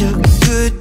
too good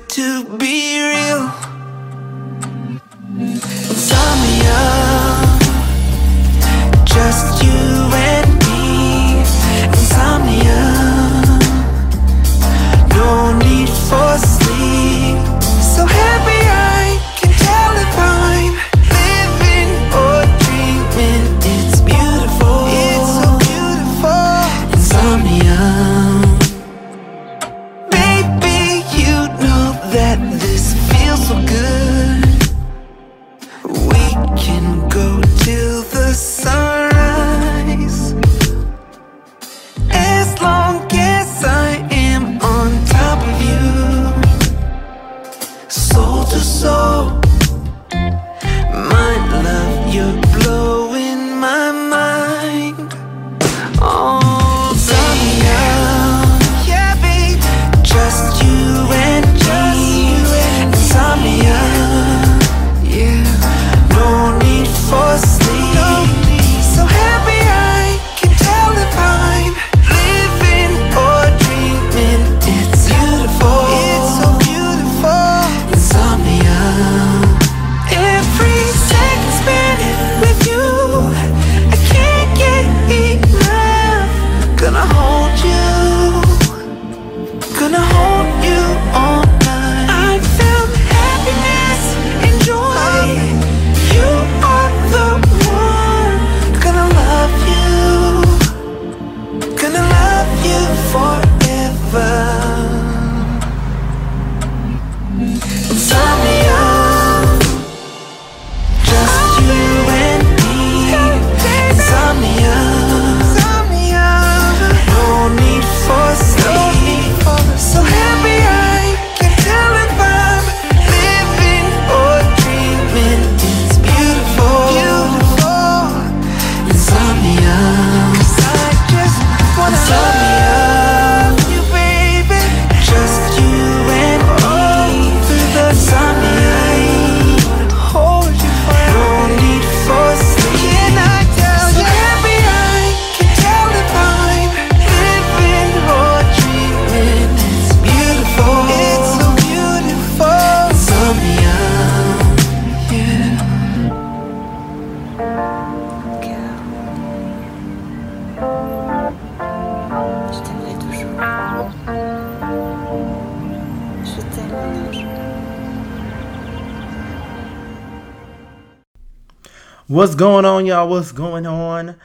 What's going on, y'all? What's going on?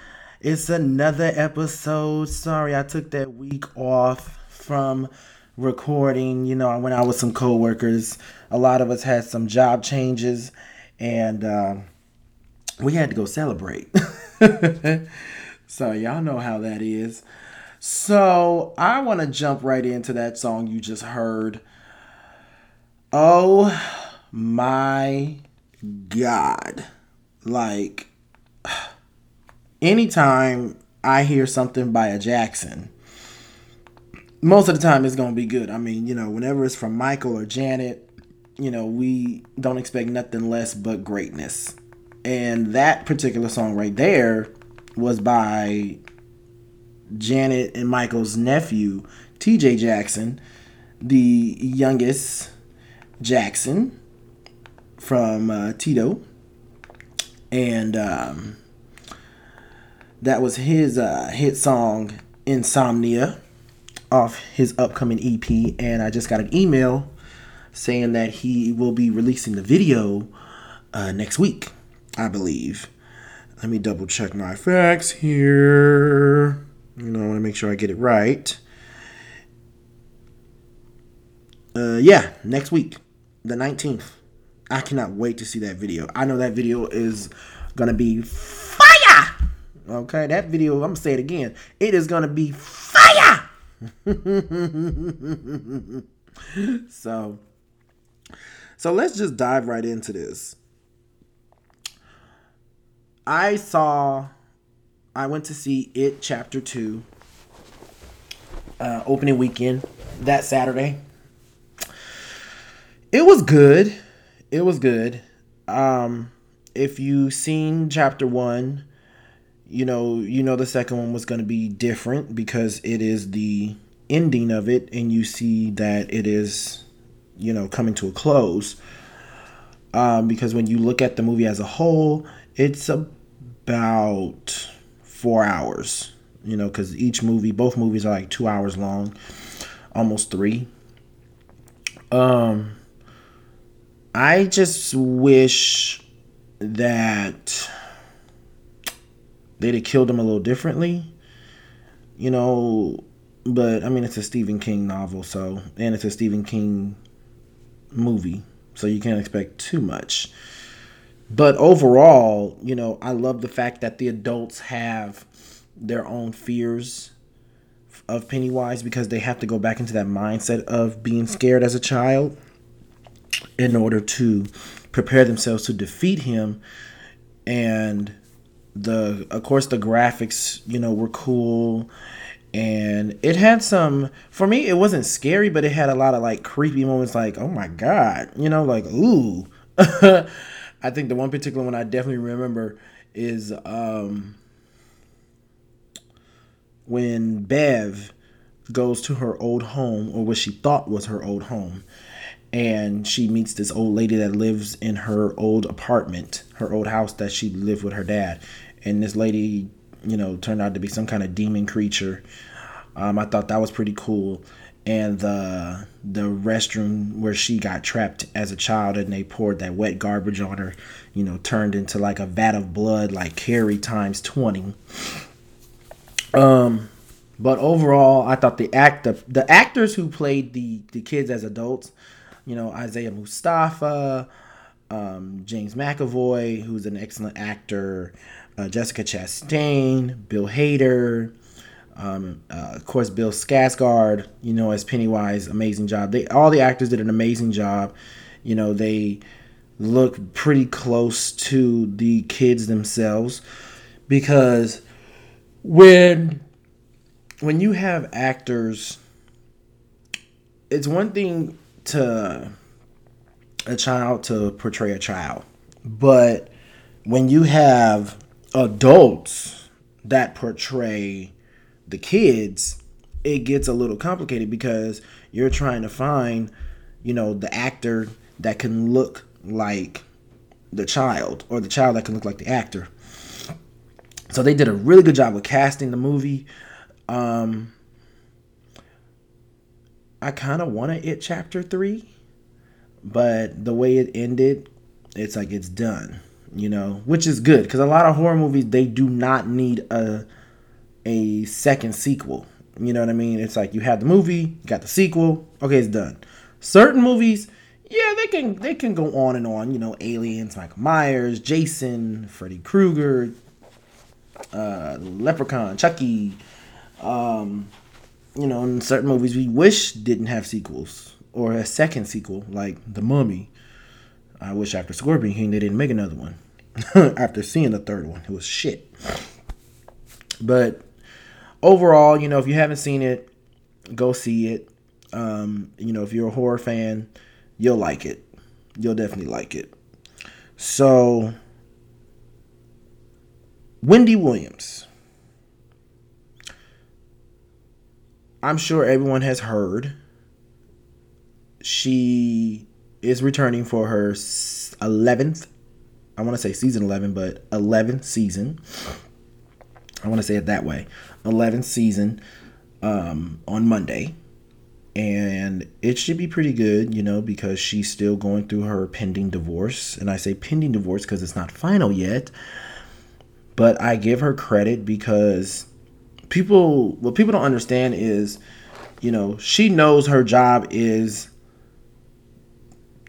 It's another episode. Sorry, I took that week off from recording. You know, I went out with some coworkers. A lot of us had some job changes, and uh, we had to go celebrate. so y'all know how that is. So I want to jump right into that song you just heard. Oh my God like anytime I hear something by a Jackson, most of the time it's gonna be good. I mean, you know, whenever it's from Michael or Janet, you know, we don't expect nothing less but greatness. And that particular song right there was by Janet and Michael's nephew, TJ Jackson, the youngest Jackson from uh, Tito and um, that was his uh, hit song insomnia off his upcoming ep and i just got an email saying that he will be releasing the video uh, next week i believe. Let me double check my facts here. You know i want to make sure i get it right. Uh, yeah next week the 19th I cannot wait to see that video. I know that video is gonna be fire. Okay, that video. I'm gonna say it again. It is gonna be fire. so, so let's just dive right into this. I saw. I went to see it chapter two. Uh, opening weekend that Saturday. It was good it was good. Um, if you seen chapter one, you know you know the second one was going to be different because it is the ending of it, and you see that it is you know, coming to a close. Um, because when you look at the movie as a whole, it's about four hours. You know, because each movie, both movies are like two hours long, almost three. Um, I just wish that they'd have killed him a little differently. You know, but I mean, it's a Stephen King novel, so and it's a Stephen King movie, so you can't expect too much. But overall, you know, I love the fact that the adults have their own fears of Pennywise because they have to go back into that mindset of being scared as a child in order to prepare themselves to defeat him. And the of course the graphics you know were cool. And it had some for me it wasn't scary but it had a lot of like creepy moments like oh my god you know like ooh. I think the one particular one i definitely remember is um when bev goes to her old home or what she thought was her old home and she meets this old lady that lives in her old apartment her old house that she lived with her dad. And this lady you know turned out to be some kind of demon creature. Um, i thought that was pretty cool. And the the restroom where she got trapped as a child and they poured that wet garbage on her you know turned into like a vat of blood like carrie times 20 um but overall i thought the act the, the actors who played the the kids as adults you know isaiah mustafa um, james mcavoy who's an excellent actor uh, jessica chastain bill hader um, uh, of course bill skarsgård you know as pennywise amazing job. They all the actors did an amazing job. You know they look pretty close to the kids themselves because when when you have actors it's one thing to a child to portray a child. But when you have adults that portray the kids it gets a little complicated because you're trying to find you know the actor that can look like the child or the child that can look like the actor. So they did a really good job with casting the movie. Um i kind of wanted it chapter three but the way it ended it's like it's done you know which is good because a lot of horror movies they do not need a a second sequel you know what i mean? It's like you had the movie you got the sequel okay it's done. Certain movies yeah they can they can go on and on you know aliens michael myers jason freddy krueger uh leprechaun chucky um you know in certain movies we wish didn't have sequels or a second sequel like the mummy. I wish after scorpion king they didn't make another one. After seeing the third one it was shit. But overall you know if you haven't seen it go see it. Um you know if you're a horror fan you'll like it. You'll definitely like it. So wendy williams i'm sure everyone has heard she is returning for her 11th i want to say season 11 but 11th season i want to say it that way 11th season um, on monday and it should be pretty good, you know, because she's still going through her pending divorce. And I say pending divorce because it's not final yet. But I give her credit because people, what people don't understand is, you know, she knows her job is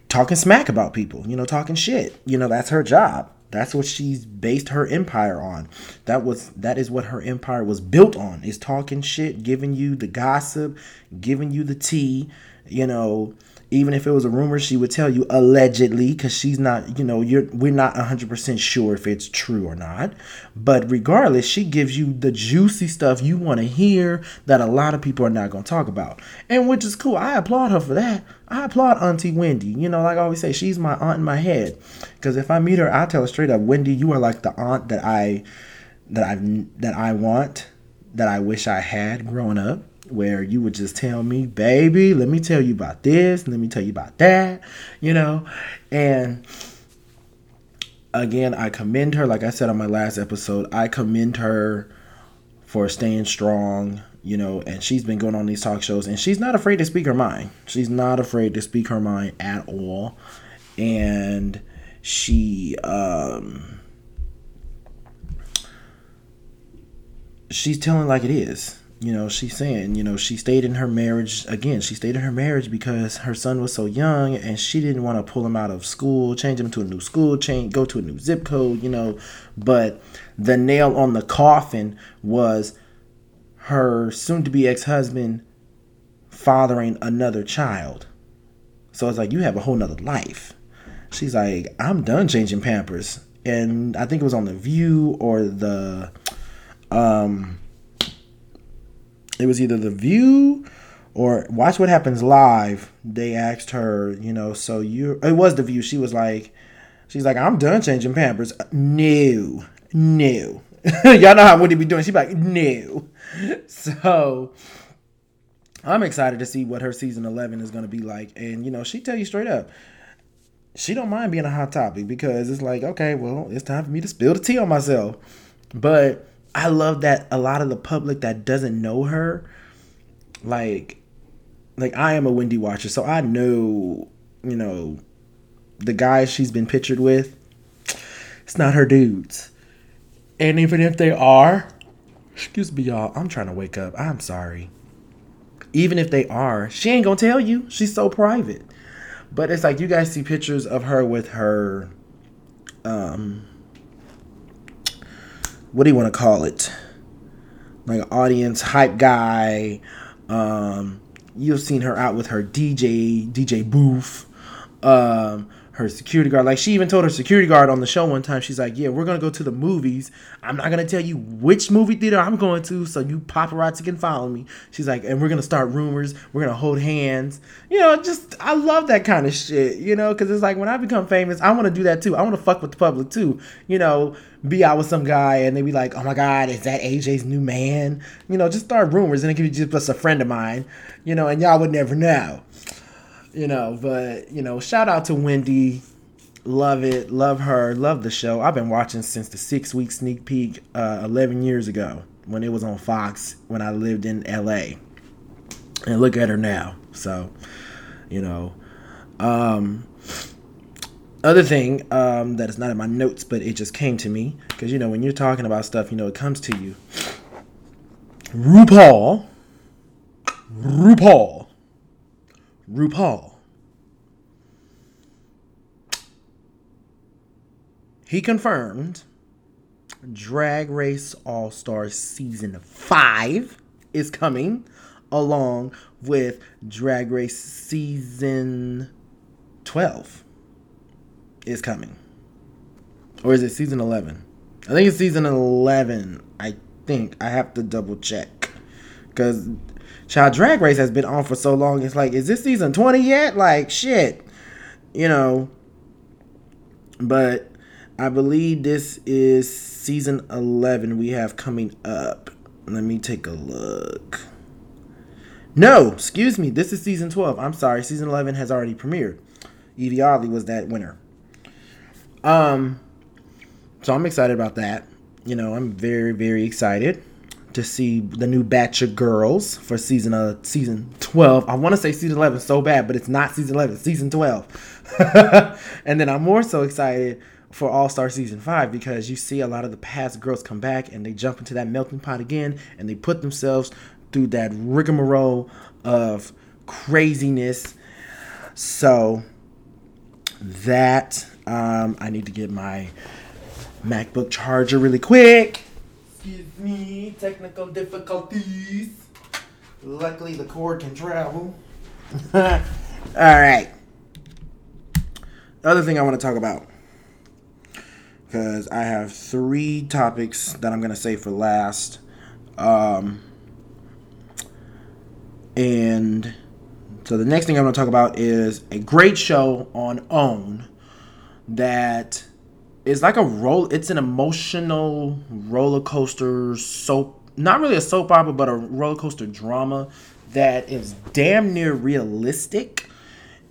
talking smack about people, you know, talking shit. You know, that's her job. That's what she's based her empire on. That was that is what her empire was built on. Is talking shit, giving you the gossip, giving you the tea, you know, even if it was a rumor she would tell you allegedly cuz she's not, you know, you're we're not 100% sure if it's true or not. But regardless, she gives you the juicy stuff you want to hear that a lot of people are not going to talk about. And which is cool. I applaud her for that. I applaud Auntie Wendy. You know, like I always say, she's my aunt in my head. Because if I meet her, I tell her straight up, Wendy, you are like the aunt that I that I that I want, that I wish I had growing up. Where you would just tell me, baby, let me tell you about this, let me tell you about that, you know, and again, I commend her. Like I said on my last episode, I commend her for staying strong, you know, and she's been going on these talk shows and she's not afraid to speak her mind. She's not afraid to speak her mind at all. And she um she's telling like it is you know she's saying you know she stayed in her marriage again she stayed in her marriage because her son was so young and she didn't want to pull him out of school change him to a new school change go to a new zip code you know. But the nail on the coffin was her soon to be ex-husband fathering another child. So it's like you have a whole nother life. She's like i'm done changing pampers. And i think it was on the view or the um it was either the view or watch what happens live they asked her you know so you it was the view. She was like she's like i'm done changing pampers. No no. Y'all know how he be doing. She's like no. So i'm excited to see what her season 11 is going to be like. And you know she tell you straight up she don't mind being a hot topic because it's like okay well it's time for me to spill the tea on myself. But I love that a lot of the public that doesn't know her, like, like I am a Wendy watcher, so I know, you know, the guys she's been pictured with. It's not her dudes, and even if they are, excuse me, y'all, I'm trying to wake up. I'm sorry. Even if they are, she ain't gonna tell you. She's so private. But it's like you guys see pictures of her with her, um, what do you want to call it? Like audience hype guy. Um, you've seen her out with her DJ, DJ Boof. Um, her security guard. Like she even told her security guard on the show one time, she's like, "Yeah, we're gonna go to the movies. I'm not gonna tell you which movie theater I'm going to, so you paparazzi can follow me." She's like, "And we're gonna start rumors. We're gonna hold hands. You know, just I love that kind of shit. You know, because it's like when I become famous, I want to do that too. I want to fuck with the public too. You know, be out with some guy and they be like, "Oh my God, is that AJ's new man?" You know, just start rumors and it could be just a friend of mine. You know, and y'all would never know you know, but you know, shout out to Wendy. Love it, love her, love the show. I've been watching since the six week sneak peek uh, 11 years ago when it was on Fox when I lived in LA. And look at her now. So, you know, um, other thing um, that is not in my notes, but it just came to me because you know when you're talking about stuff, you know it comes to you. RuPaul, RuPaul RuPaul. He confirmed Drag Race All Stars Season 5 is coming along with Drag Race Season 12 is coming. Or is it season 11? I think it's season 11. I think. I have to double check. Because Child Drag Race has been on for so long. It's like, is this season 20 yet? Like, shit. You know. But I believe this is season 11 we have coming up. Let me take a look. No, excuse me. This is season 12. I'm sorry. Season 11 has already premiered. Yvie Oddly was that winner. Um, so I'm excited about that. You know, I'm very, very excited to see the new batch of girls for season uh season 12. I want to say season 11 so bad, but it's not season 11, season 12. and then I'm more so excited for All Star season 5 because you see a lot of the past girls come back and they jump into that melting pot again and they put themselves through that rigmarole of craziness. So that um I need to get my MacBook charger really quick. Excuse me, technical difficulties. Luckily, the cord can travel. All right. The other thing I want to talk about, because I have three topics that I'm going to say for last. Um, and so the next thing I'm going to talk about is a great show on OWN that it's like a roll. It's an emotional roller coaster soap not really a soap opera, but a roller coaster drama that is damn near realistic.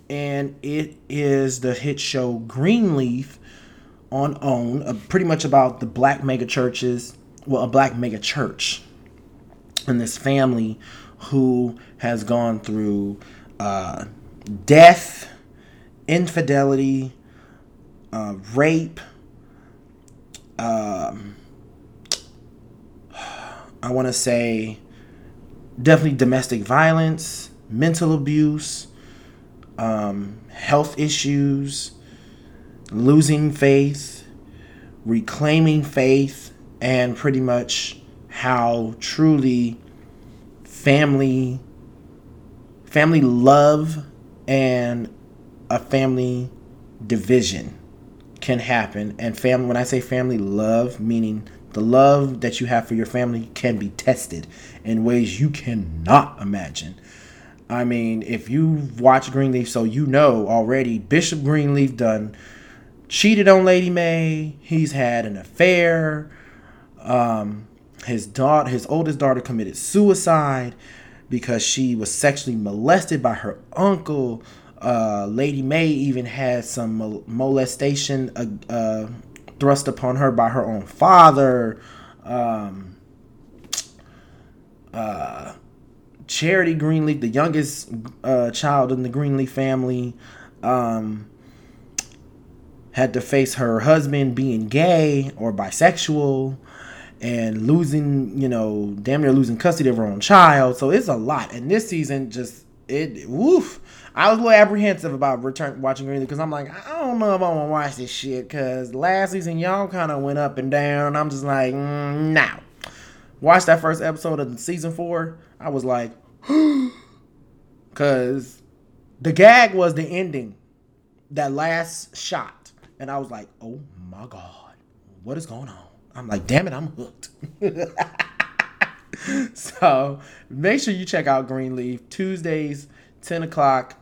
And it is the hit show Greenleaf on OWN, uh, pretty much about the black mega churches, well, a black mega church, and this family who has gone through uh, death, infidelity, uh, rape, um, I want to say definitely domestic violence, mental abuse, um, health issues, losing faith, reclaiming faith, and pretty much how truly family family love and a family division can happen. And family when i say family love meaning the love that you have for your family can be tested in ways you cannot imagine. I mean if you watch greenleaf so you know already bishop greenleaf done cheated on lady mae he's had an affair. Um, his daughter his oldest daughter committed suicide because she was sexually molested by her uncle uh, Lady Mae even had some molestation uh, uh, thrust upon her by her own father. Um, uh, Charity Greenleaf, the youngest uh, child in the Greenleaf family, um, had to face her husband being gay or bisexual and losing, you know, damn near losing custody of her own child. So it's a lot. And this season just it woof. I was a little apprehensive about return watching Greenleaf because I'm like, I don't know if I want to watch this shit because last season y'all kind of went up and down. I'm just like, mm, now. Watch that first episode of season four. I was like, because the gag was the ending, that last shot, and I was like, oh my god, what is going on? I'm like, damn it, I'm hooked. so make sure you check out Greenleaf Tuesdays, 10 o'clock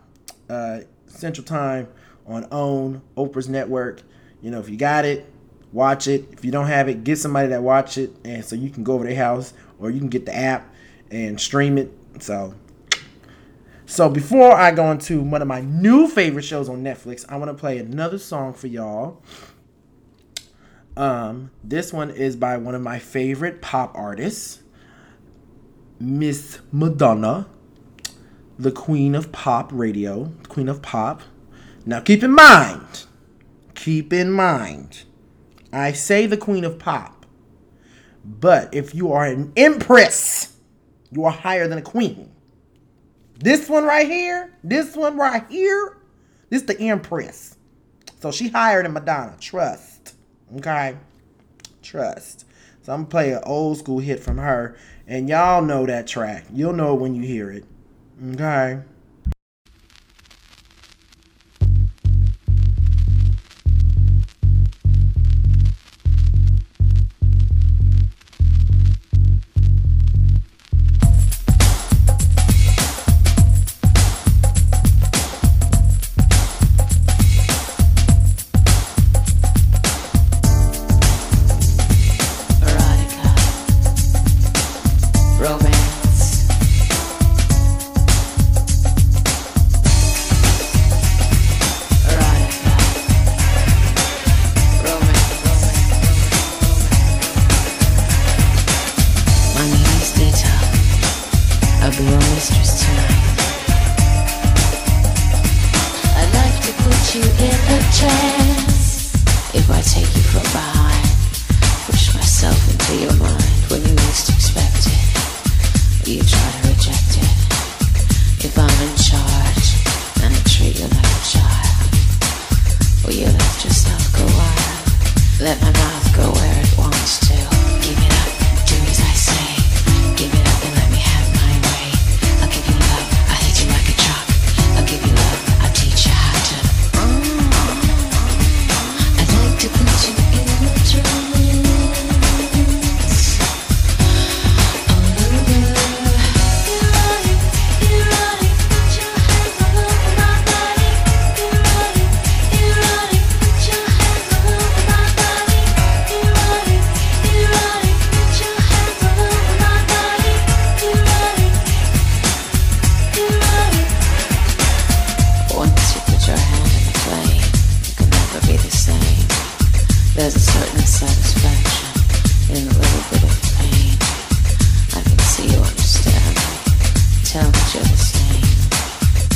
uh, Central Time on OWN, Oprah's network. You know, if you got it, watch it. If you don't have it, get somebody that watch it, and so you can go over their house or you can get the app and stream it. So, so before I go into one of my new favorite shows on Netflix, I want to play another song for y'all. Um, this one is by one of my favorite pop artists. Miss Madonna, the queen of pop radio, queen of pop. Now keep in mind, keep in mind, I say the queen of pop, but if you are an empress, you are higher than a queen. This one right here, this one right here, this the empress. So she higher than Madonna. Trust. Okay? Trust. So I'm gonna play an old school hit from her, and y'all know that track. You'll know when you hear it. Okay. to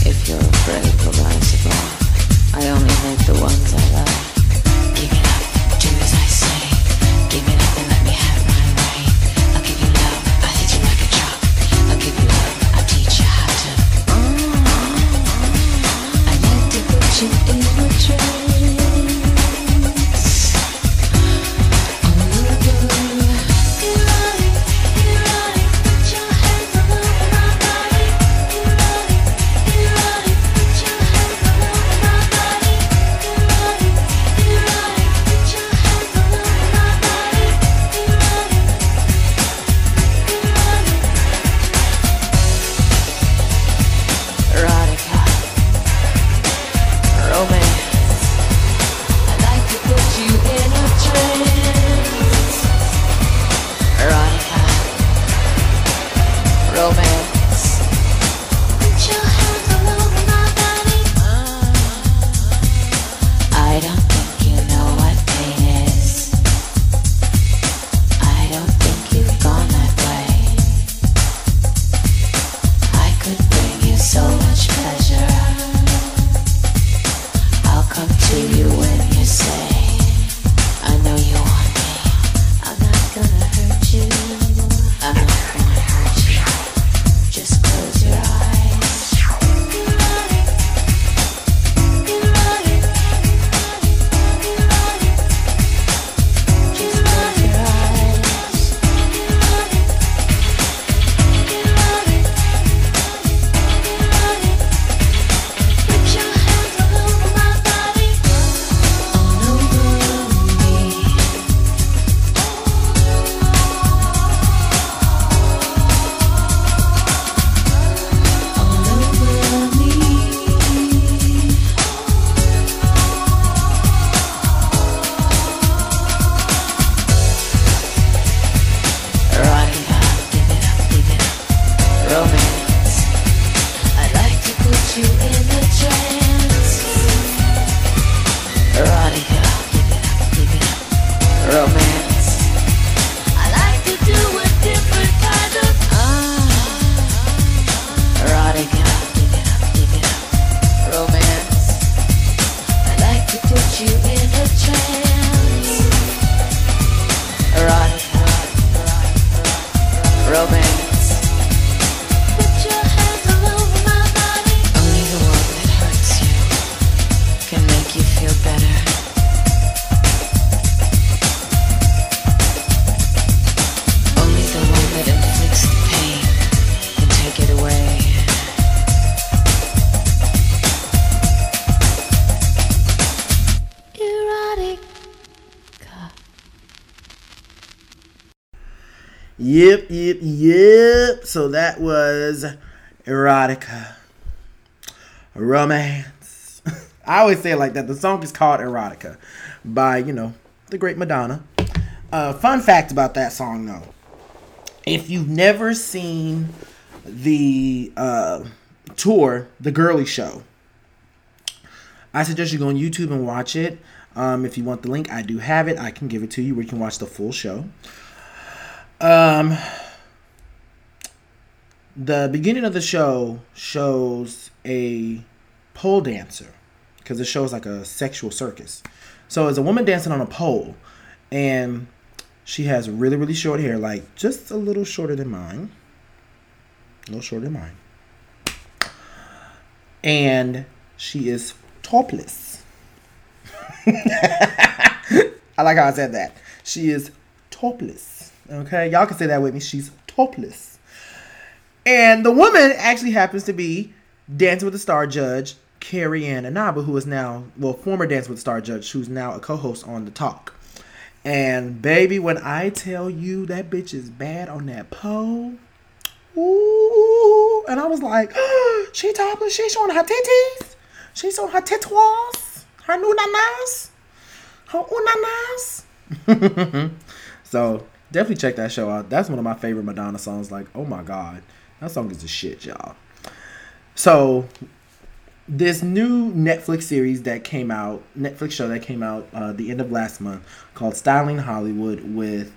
If you're afraid of love, I only like the ones I love. Give it up. Yep, yep, yep. So that was erotica, romance. I always say it like that. The song is called Erotica by you know the great Madonna. Uh, fun fact about that song though, if you've never seen the uh, tour, The Girly Show, I suggest you go on YouTube and watch it. Um, if you want the link, I do have it. I can give it to you where you can watch the full show. Um, the beginning of the show shows a pole dancer because it shows like a sexual circus. So it's a woman dancing on a pole, and she has really really short hair, like just a little shorter than mine, a little shorter than mine, and she is topless. I like how I said that. She is topless. Okay, y'all can say that with me. She's topless. And the woman actually happens to be Dancing with the Star judge, Carrie Ann Inaba, who is now, well, former Dancing with the Star judge, who's now a co host on The Talk. And baby, when I tell you that bitch is bad on that pole, ooh, and I was like, she topless, she showing her titties, she's showing her titwas, her nunanas, her unanas. so definitely check that show out. That's one of my favorite Madonna songs. Like, oh my god, that song is the shit, y'all. So this new Netflix series that came out, Netflix show that came out uh, the end of last month, called Styling Hollywood, with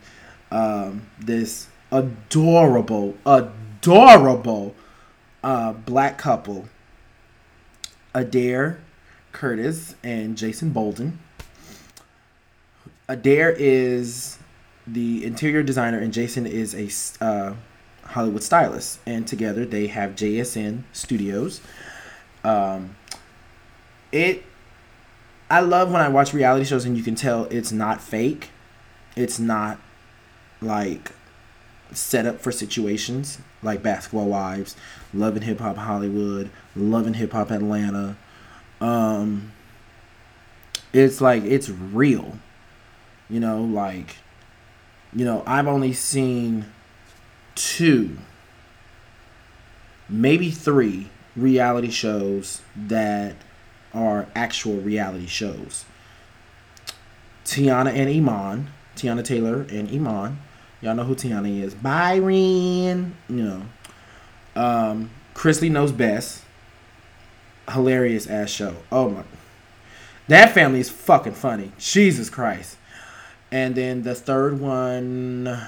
um, this adorable, adorable uh, black couple, Adair Curtis and Jason Bolden. Adair is the interior designer, and Jason is a uh, Hollywood stylist, and together they have JSN Studios. Um, it, I love when I watch reality shows and you can tell it's not fake. It's not like set up for situations like Basketball Wives, Love and Hip Hop Hollywood, Love and Hip Hop Atlanta. Um, it's like it's real, you know. Like, you know, I've only seen two, maybe three reality shows that are actual reality shows. Teyana and Iman, Teyana Taylor and Iman. Y'all know who Teyana is. Byron, you know. Um, Chrisley knows best. Hilarious ass show. Oh my. That family is fucking funny. Jesus Christ. And then the third one.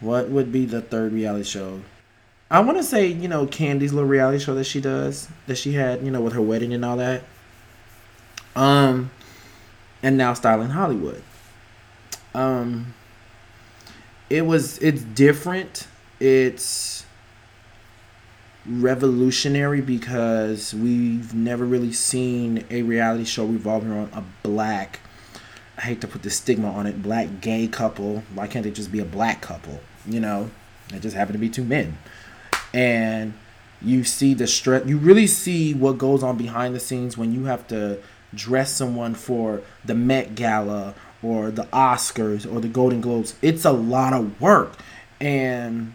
What would be the third reality show? I want to say, you know, Kandi's little reality show that she does, that she had, you know, with her wedding and all that. Um, and now Styling Hollywood. Um, it was, it's different. It's revolutionary because we've never really seen a reality show revolving around a black, I hate to put the stigma on it, black gay couple. Why can't they just be a black couple? You know, it just happen to be two men and you see the stress you really see what goes on behind the scenes when you have to dress someone for the Met Gala or the Oscars or the Golden Globes it's a lot of work and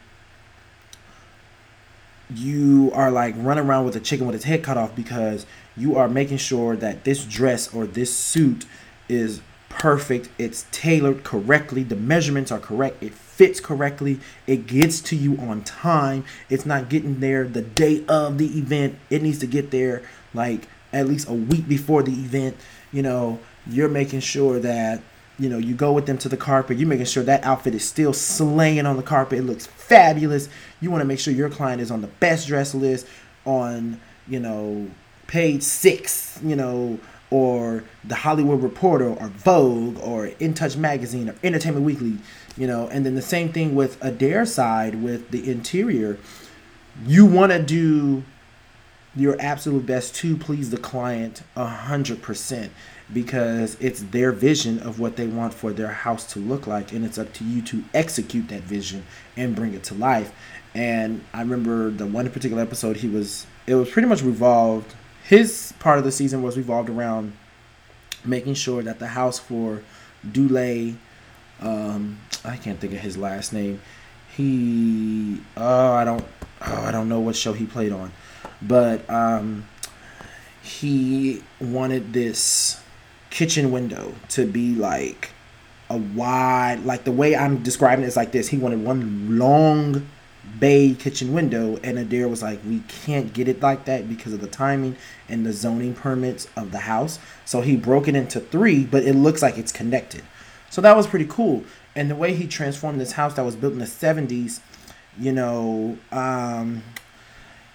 you are like running around with a chicken with its head cut off because you are making sure that this dress or this suit is perfect it's tailored correctly the measurements are correct it fits correctly. It gets to you on time. It's not getting there the day of the event. It needs to get there like at least a week before the event. You know, you're making sure that you know you go with them to the carpet. You're making sure that outfit is still slaying on the carpet. It looks fabulous. You want to make sure your client is on the best dress list on you know page six. You know or the Hollywood Reporter or Vogue or In Touch Magazine or Entertainment Weekly you know? And then the same thing with Adair side with the interior. You want to do your absolute best to please the client a hundred percent because it's their vision of what they want for their house to look like and it's up to you to execute that vision and bring it to life. And i remember the one particular episode he was it was pretty much revolved his part of the season was revolved around making sure that the house for Dulé Um, I can't think of his last name. He oh I don't oh I don't know what show he played on, but um, he wanted this kitchen window to be like a wide like the way I'm describing it is like this. He wanted one long bay kitchen window and Adair was like we can't get it like that because of the timing and the zoning permits of the house. So he broke it into 3 but it looks like it's connected. So that was pretty cool. And the way he transformed this house that was built in the 70s, you know, um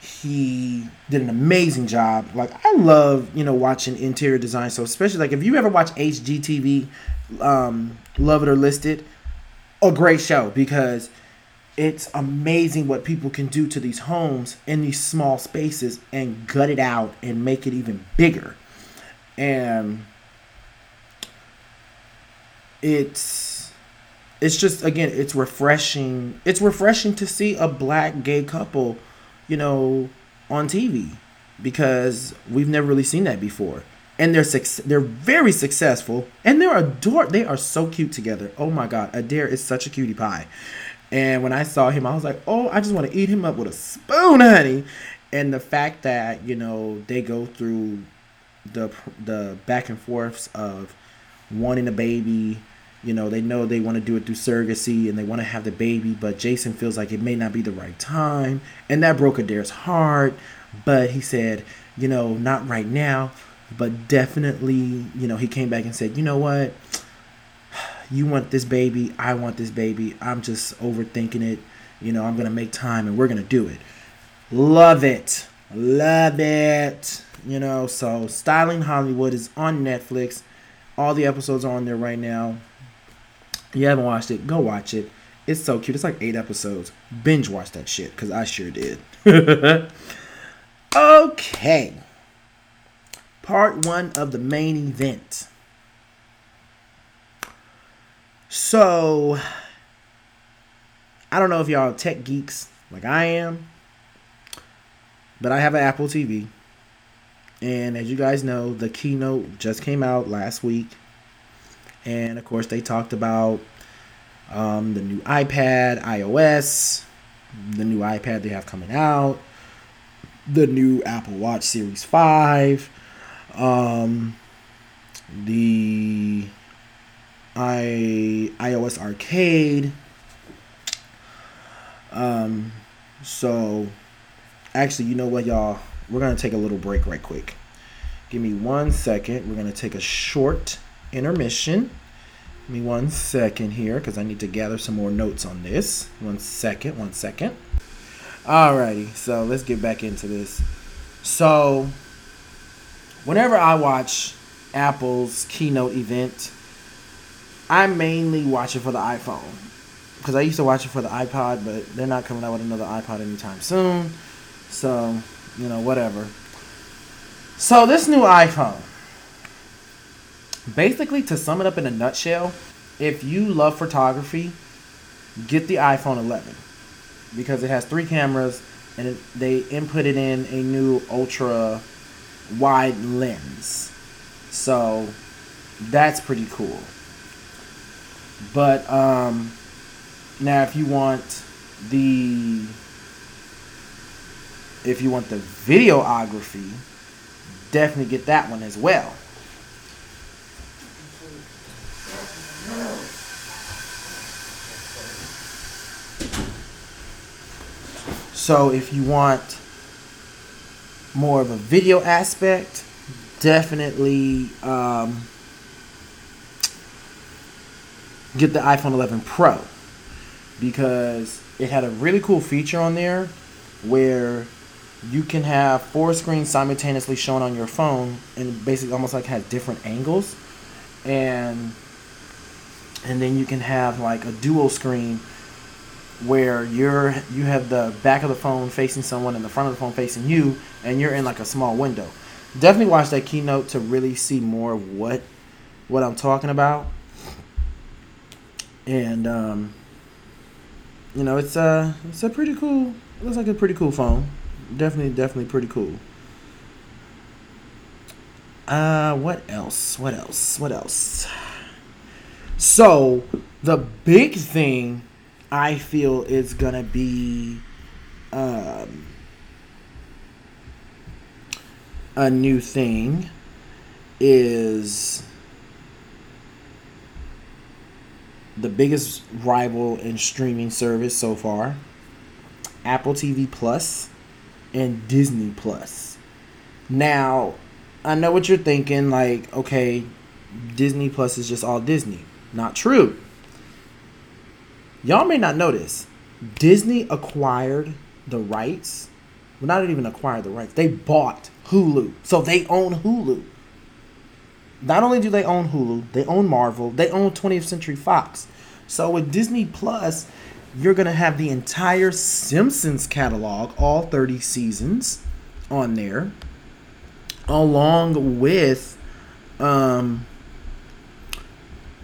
he did an amazing job. Like I love, you know, watching interior design. So especially like if you ever watch HGTV, um, Love It or List It, a great show because it's amazing what people can do to these homes in these small spaces and gut it out and make it even bigger. And it's it's just again it's refreshing. It's refreshing to see a black gay couple you know on tv because we've never really seen that before. And they're suc- they're very successful and they're ador they are so cute together. Oh my god adair is such a cutie pie and when i saw him i was like oh i just want to eat him up with a spoon honey and the fact that you know they go through the the back and forths of wanting a baby. You know, they know they want to do it through surrogacy and they want to have the baby, but Jason feels like it may not be the right time. And that broke Adair's heart. But he said, you know, not right now, but definitely, you know, he came back and said, you know what? You want this baby. I want this baby. I'm just overthinking it. You know, I'm going to make time and we're going to do it. Love it. Love it. You know, so Styling Hollywood is on Netflix. All the episodes are on there right now. If you haven't watched it, go watch it. It's so cute. It's like eight episodes. Binge watch that shit because I sure did. okay. Part one of the main event. So, I don't know if y'all tech geeks like I am, but I have an Apple TV. And as you guys know, the keynote just came out last week. And of course, they talked about um, the new iPad, iOS, the new iPad they have coming out, the new Apple Watch Series 5, um, the I, iOS Arcade. Um, so, actually, you know what, y'all? we're to take a little break right quick. Give me one second. We're to take a short intermission. Give me one second here because I need to gather some more notes on this. One second, one second. Alrighty, so let's get back into this. So, whenever I watch Apple's keynote event, I mainly watch it for the iPhone. Because I used to watch it for the iPod, but they're not coming out with another iPod anytime soon. So, you know, whatever. So this new iPhone, basically to sum it up in a nutshell, if you love photography, get the iPhone 11 because it has three cameras and it, they inputted in a new ultra wide lens. So that's pretty cool. But um, now if you want the if you want the videography, definitely get that one as well. So if you want more of a video aspect, definitely um, get the iPhone 11 Pro because it had a really cool feature on there where you can have four screens simultaneously shown on your phone and basically almost like has different angles. And and then you can have like a dual screen where you're you have the back of the phone facing someone and the front of the phone facing you and you're in like a small window. Definitely watch that keynote to really see more of what what i'm talking about and um you know it's a it's a pretty cool looks like a pretty cool phone definitely, definitely pretty cool. Uh, what else? What else? What else? So the big thing I feel is gonna be um, a new thing is the biggest rival in streaming service so far Apple TV Plus and Disney Plus. Now, I know what you're thinking like, okay, Disney Plus is just all Disney. Not true. Y'all may not know this. Disney acquired the rights. Well, not even acquired the rights. They bought Hulu. So they own Hulu. Not only do they own Hulu, they own Marvel, they own 20th Century Fox. So with Disney Plus, you're going to have the entire Simpsons catalog, all 30 seasons on there, along with um,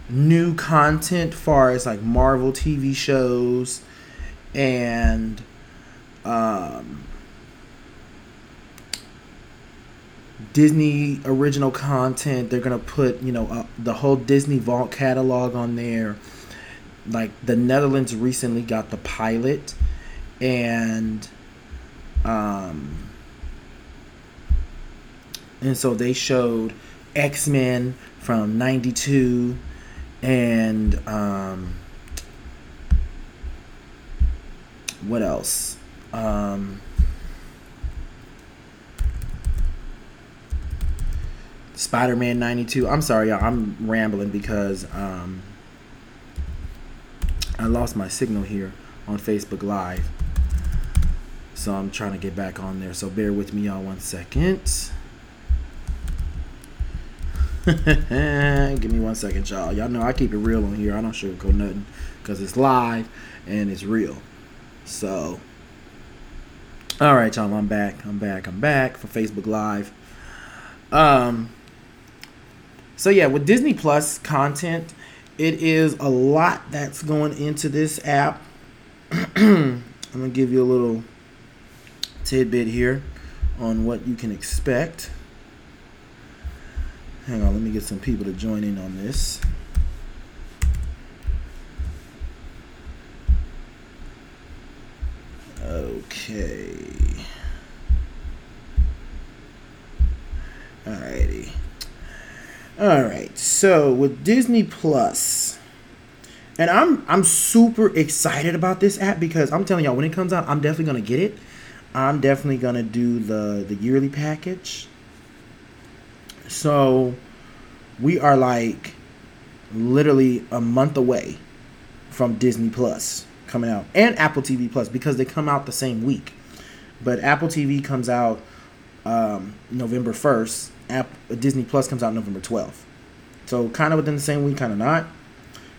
new content far as like Marvel TV shows and um, Disney original content. They're gonna put you know uh, the whole Disney Vault catalog on there. Like the Netherlands recently got the pilot, and um, and so they showed X Men from '92 and um, what else? Um, Spider-Man 92. I'm sorry, y'all. I'm rambling because um, I lost my signal here on Facebook Live. So I'm trying to get back on there. So bear with me, y'all, one second. Give me one second, y'all. Y'all know I keep it real on here. I don't sugarcoat nothing because it's live and it's real. So, all right, y'all. I'm back. I'm back. I'm back for Facebook Live. Um. So yeah, with Disney Plus content, it is a lot that's going into this app. I'm gonna give you a little tidbit here on what you can expect. Hang on, let me get some people to join in on this. Okay. Alrighty. Alright, so with Disney Plus, and I'm I'm super excited about this app because I'm telling y'all when it comes out, I'm definitely gonna get it. I'm definitely gonna do the the yearly package so we are like literally a month away from Disney Plus coming out and Apple TV Plus because they come out the same week. But Apple TV comes out um, November 1st. App, Disney Plus comes out November 12th. So kind of within the same week, kind of not.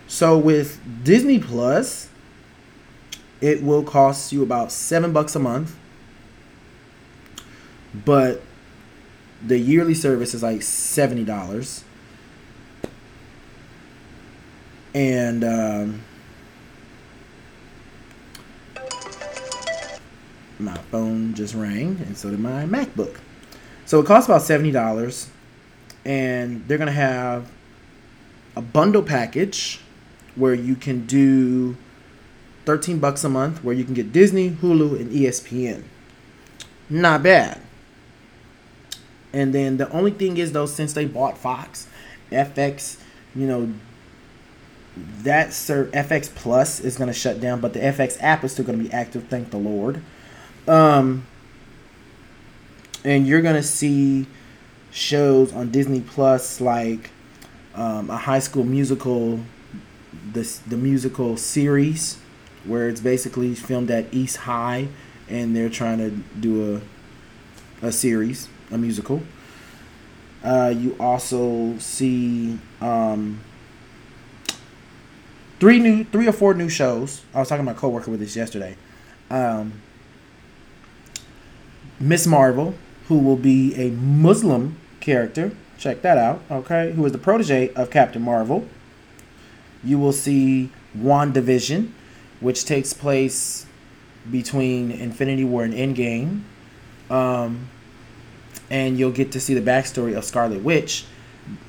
So with Disney Plus, it will cost you about seven bucks a month. But the yearly service is like seventy dollars, and um, my phone just rang, and so did my MacBook. So it costs about seventy dollars, and they're gonna have a bundle package where you can do 13 bucks a month where you can get Disney, Hulu, and ESPN. Not bad. And then the only thing is though, since they bought Fox, FX, you know, that sir FX Plus is gonna shut down, but the FX app is still gonna be active. Thank the Lord. Um, and you're gonna see shows on Disney Plus like um, a High School Musical, this the musical series, where it's basically filmed at East High, and they're trying to do a a series a musical. Uh, you also see um, three new, three or four new shows. I was talking to my coworker with this yesterday. Um, Miss Marvel, who will be a Muslim character. Check that out. Okay, who is the protege of Captain Marvel. You will see WandaVision, which takes place between Infinity War and Endgame. Um, and you'll get to see the backstory of Scarlet Witch,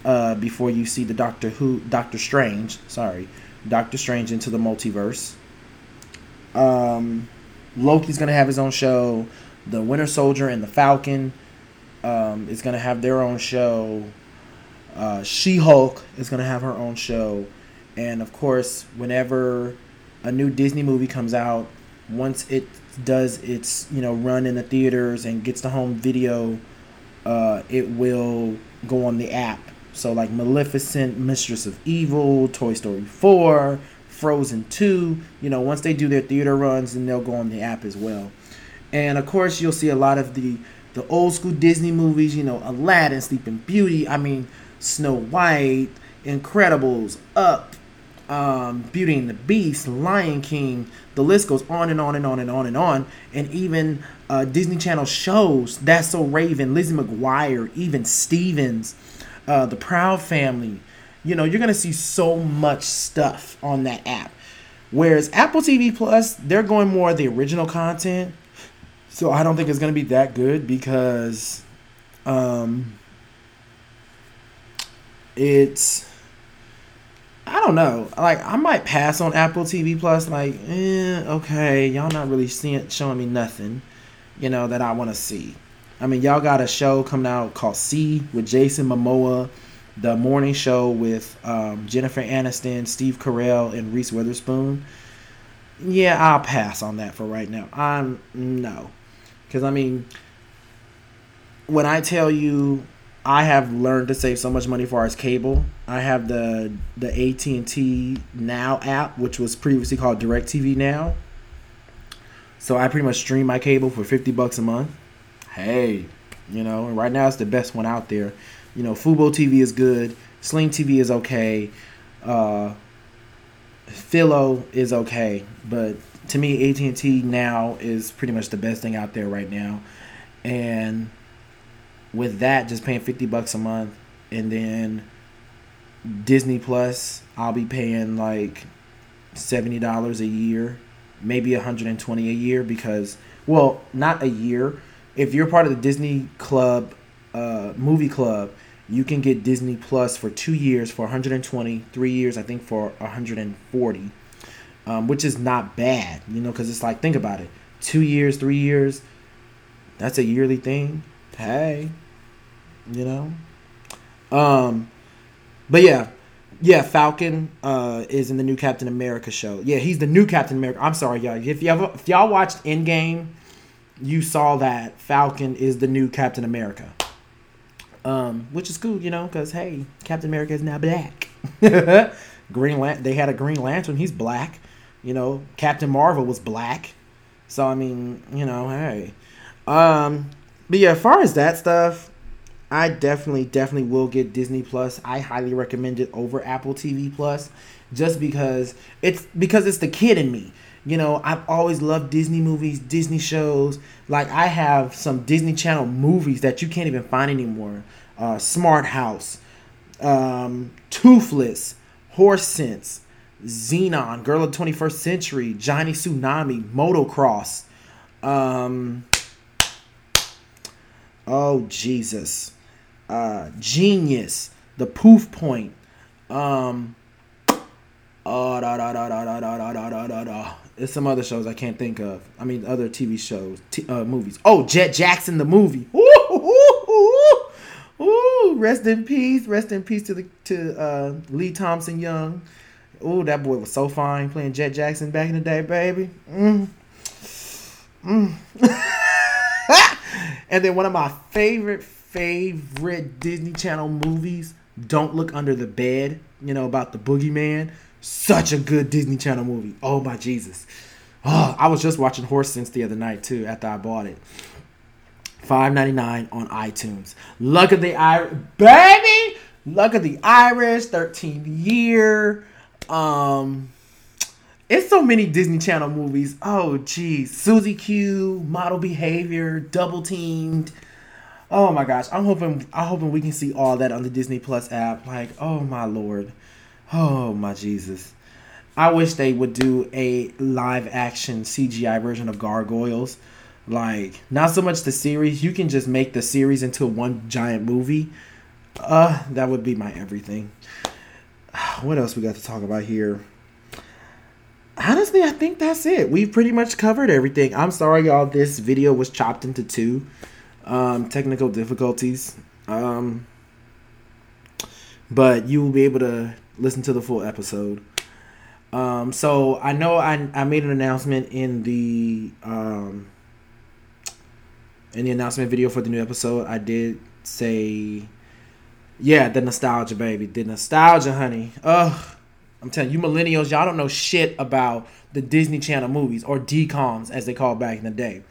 uh, before you see the Doctor Who, Doctor Strange. Sorry, Doctor Strange into the multiverse. Um, Loki's gonna have his own show. The Winter Soldier and the Falcon um, is gonna have their own show. Uh, she Hulk is gonna have her own show, and of course, whenever a new Disney movie comes out, once it does its you know run in the theaters and gets to home video, uh, it will go on the app. So like Maleficent, Mistress of Evil, Toy Story 4, Frozen 2, you know, once they do their theater runs, then they'll go on the app as well. And of course, you'll see a lot of the the old school Disney movies, you know, Aladdin, Sleeping Beauty, I mean, Snow White, Incredibles, Up, um, Beauty and the Beast, Lion King. The list goes on and on and on and on and on. And even uh, Disney Channel shows That's So Raven, Lizzie McGuire, even Stevens, uh, The Proud Family. You know, you're gonna see so much stuff on that app. Whereas Apple TV Plus, they're going more the original content. So I don't think it's gonna be that good because um it's I don't know. Like I might pass on Apple TV Plus. Like, eh, okay, y'all not really seeing showing me nothing, you know, that I want to see. I mean, y'all got a show coming out called See with Jason Momoa, the morning show with um, Jennifer Aniston, Steve Carell, and Reese Witherspoon. Yeah, I'll pass on that for right now. I'm no, because I mean, when I tell you I have learned to save so much money far as cable. I have the the AT and T Now app, which was previously called DirecTV Now. So I pretty much stream my cable for fifty bucks a month. Hey, you know, right now it's the best one out there. You know, Fubo TV is good. Sling TV is okay. Uh, Philo is okay, but to me, AT and T Now is pretty much the best thing out there right now, and with that just paying 50 bucks a month and then Disney Plus I'll be paying like $70 a year maybe 120 a year because well not a year. If you're part of the Disney Club uh, movie club you can get Disney Plus for two years for 120 three years I think for 140 um, which is not bad you know because it's like think about it two years three years that's a yearly thing hey you know. Um, but yeah, yeah, Falcon uh, is in the new Captain America show. Yeah, he's the new Captain America. I'm sorry, y'all. If y'all if y'all watched Endgame, you saw that Falcon is the new Captain America. Um, which is cool, you know, because hey, Captain America is now black. Green Lan- they had a Green Lantern. He's black. You know, Captain Marvel was black. So I mean, you know, hey. Um, but yeah, as far as that stuff, I definitely, definitely will get Disney Plus. I highly recommend it over Apple TV Plus, just because it's because it's the kid in me. You know, I've always loved Disney movies, Disney shows. Like I have some Disney Channel movies that you can't even find anymore. Uh, Smart House, um, Toothless, Horse Sense, Zenon, Girl of the 21st Century, Johnny Tsunami, Motocross. Um, oh Jesus uh, Genius, The Poof Point, um, oh, da, da, da, da, da, da, da, da, da, da. There's some other shows I can't think of. I mean, other TV shows, t- uh, movies. Oh, Jet Jackson, the movie. Ooh, ooh, ooh, ooh, rest in peace. Rest in peace to the to uh, Lee Thompson Young. Ooh, that boy was so fine playing Jet Jackson back in the day, baby. Mm. Mm. and then one of my favorite favorite Disney Channel movies, Don't Look Under the Bed, you know, about the boogeyman. Such a good Disney Channel movie. Oh my Jesus. Oh, I was just watching Horse Sense the other night too after I bought it. Five ninety nine on iTunes. Luck of the Irish, baby. Luck of the Irish, 13th year. Um, it's so many Disney Channel movies. Oh, geez. Susie Q, Model Behavior, Double Teamed. Oh my gosh, I'm hoping I'm hoping we can see all that on the Disney Plus app. Like, oh my lord. Oh my Jesus. I wish they would do a live action CGI version of Gargoyles. Like, not so much the series. You can just make the series into one giant movie. Uh, that would be my everything. What else we got to talk about here? Honestly, I think that's it. We've pretty much covered everything. I'm sorry, y'all. This video was chopped into two. Um, technical difficulties. Um, but you will be able to listen to the full episode. Um, so I know I, I made an announcement in the um, in the announcement video for the new episode. I did say, yeah, the nostalgia, baby, the nostalgia, honey. Ugh, I'm telling you, millennials, y'all don't know shit about the Disney Channel movies or DComs as they called back in the day.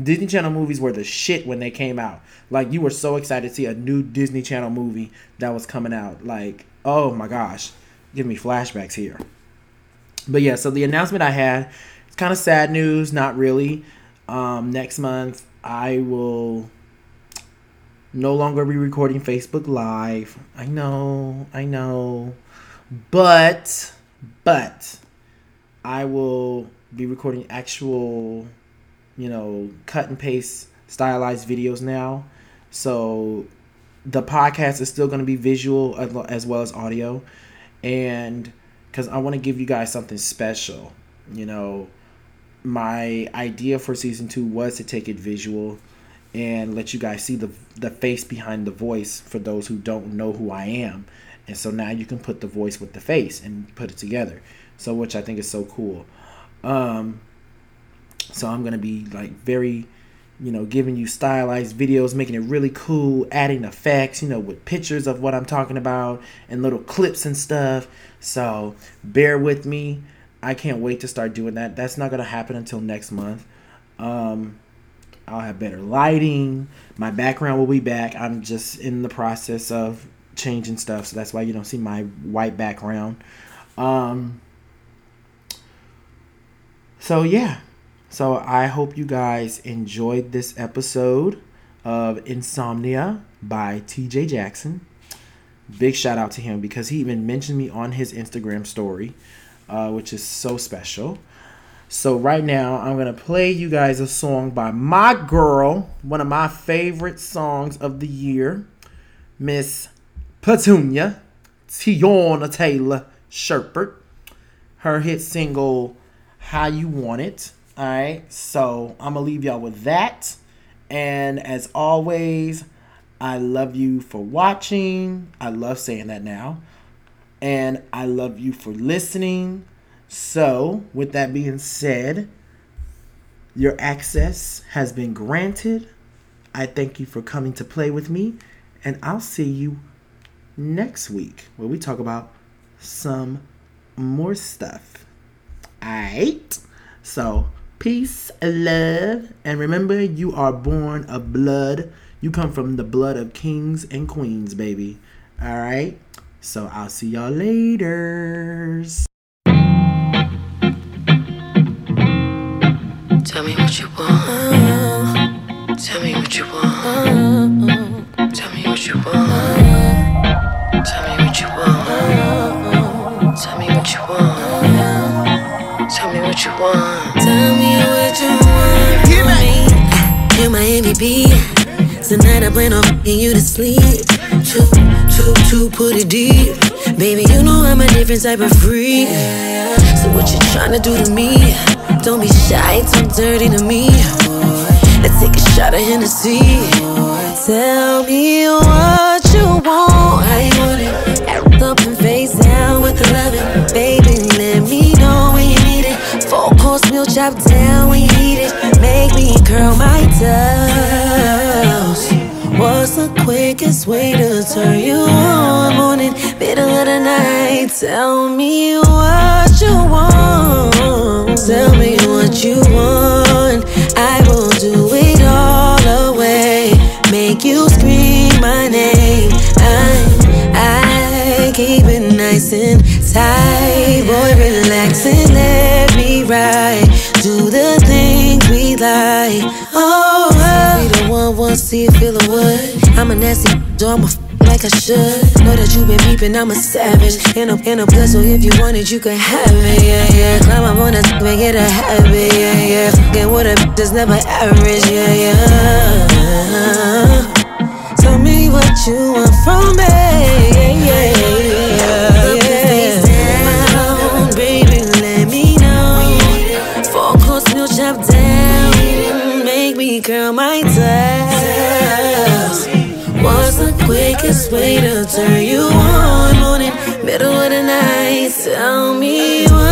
Disney Channel movies were the shit when they came out. Like you were so excited to see a new Disney Channel movie that was coming out. Like, oh my gosh, give me flashbacks here. But yeah, so the announcement I had, it's kind of sad news, not really. Um, next month I will no longer be recording Facebook Live. I know, I know. But but I will be recording actual you know, cut and paste stylized videos now. So the podcast is still going to be visual as well as audio. And because I want to give you guys something special, you know, my idea for season two was to take it visual and let you guys see the the face behind the voice for those who don't know who I am. And so now you can put the voice with the face and put it together. So which I think is so cool. Um so I'm gonna be like very, you know, giving you stylized videos, making it really cool, adding effects, you know, with pictures of what I'm talking about and little clips and stuff. So bear with me. I can't wait to start doing that. That's not gonna happen until next month. Um, I'll have better lighting. My background will be back. I'm just in the process of changing stuff, so that's why you don't see my white background. Um, so yeah, so I hope you guys enjoyed this episode of Insomnia by TJ Jackson. Big shout out to him because he even mentioned me on his Instagram story, uh, which is so special. So right now I'm gonna play you guys a song by my girl, one of my favorite songs of the year, Miss Petunia, Teyana Taylor Shumpert. Her hit single "How You Want It." All right, so I'm gonna leave y'all with that. And as always, I love you for watching. I love saying that now. And I love you for listening. So, with that being said, your access has been granted. I thank you for coming to play with me. And I'll see you next week where we talk about some more stuff. Alright? So, Peace, love, and remember you are born of blood. You come from the blood of kings and queens, baby. All right? So I'll see y'all later. Tell me what you want. Tell me what you want. Tell me what you want. Tell me what you want. Tell me what you want. Tell me what you want. Tell me what you want from me. You're my MVP. Tonight I plan on fucking you to sleep. Two, two, two, put it deep. Baby, you know I'm a different type of freak. So what you tryna do to me? Don't be shy, too dirty to me. Let's take a shot of Hennessy. Tell me what you want. You want it? Act up and face down with the loving. Baby, let me know when you need it. Four course meal chop down when you need it. Make me curl my toes. What's the quickest way to turn you on? Morning, middle of the night. Tell me what you want. Tell me what you want. I will do it all away. Make you scream my name. I, I keep it nice and tight. Boy, relax and let me ride. Do the things we like. Oh, oh. be the one, one, see feel the wood. I'm a nasty, so I'm a like I should. Know that you been peeping, I'm a savage. In a, in a blood, so if you want it, you can have it. Yeah, yeah. Climb up on that and get a habit. Yeah, yeah. Fucking with a bitch that's never average. Yeah, yeah. Tell me what you want from me. Yeah, yeah, yeah. Girl, my time. Way to turn you on? Morning, middle of the night. Tell me want.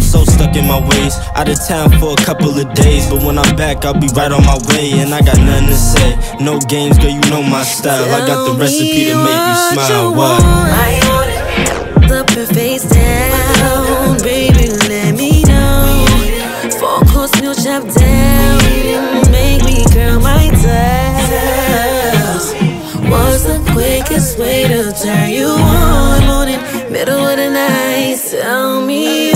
So stuck in my ways. Out of town for a couple of days, but when I'm back, I'll be right on my way. And I got nothing to say. No games, girl, you know my style. I got the recipe to make you smile. What? I want it. Up and face down, baby. Let me know. Four course meal chop down. Make me curl my toes. What's the quickest way to turn you on? Morning, middle of the night. Tell me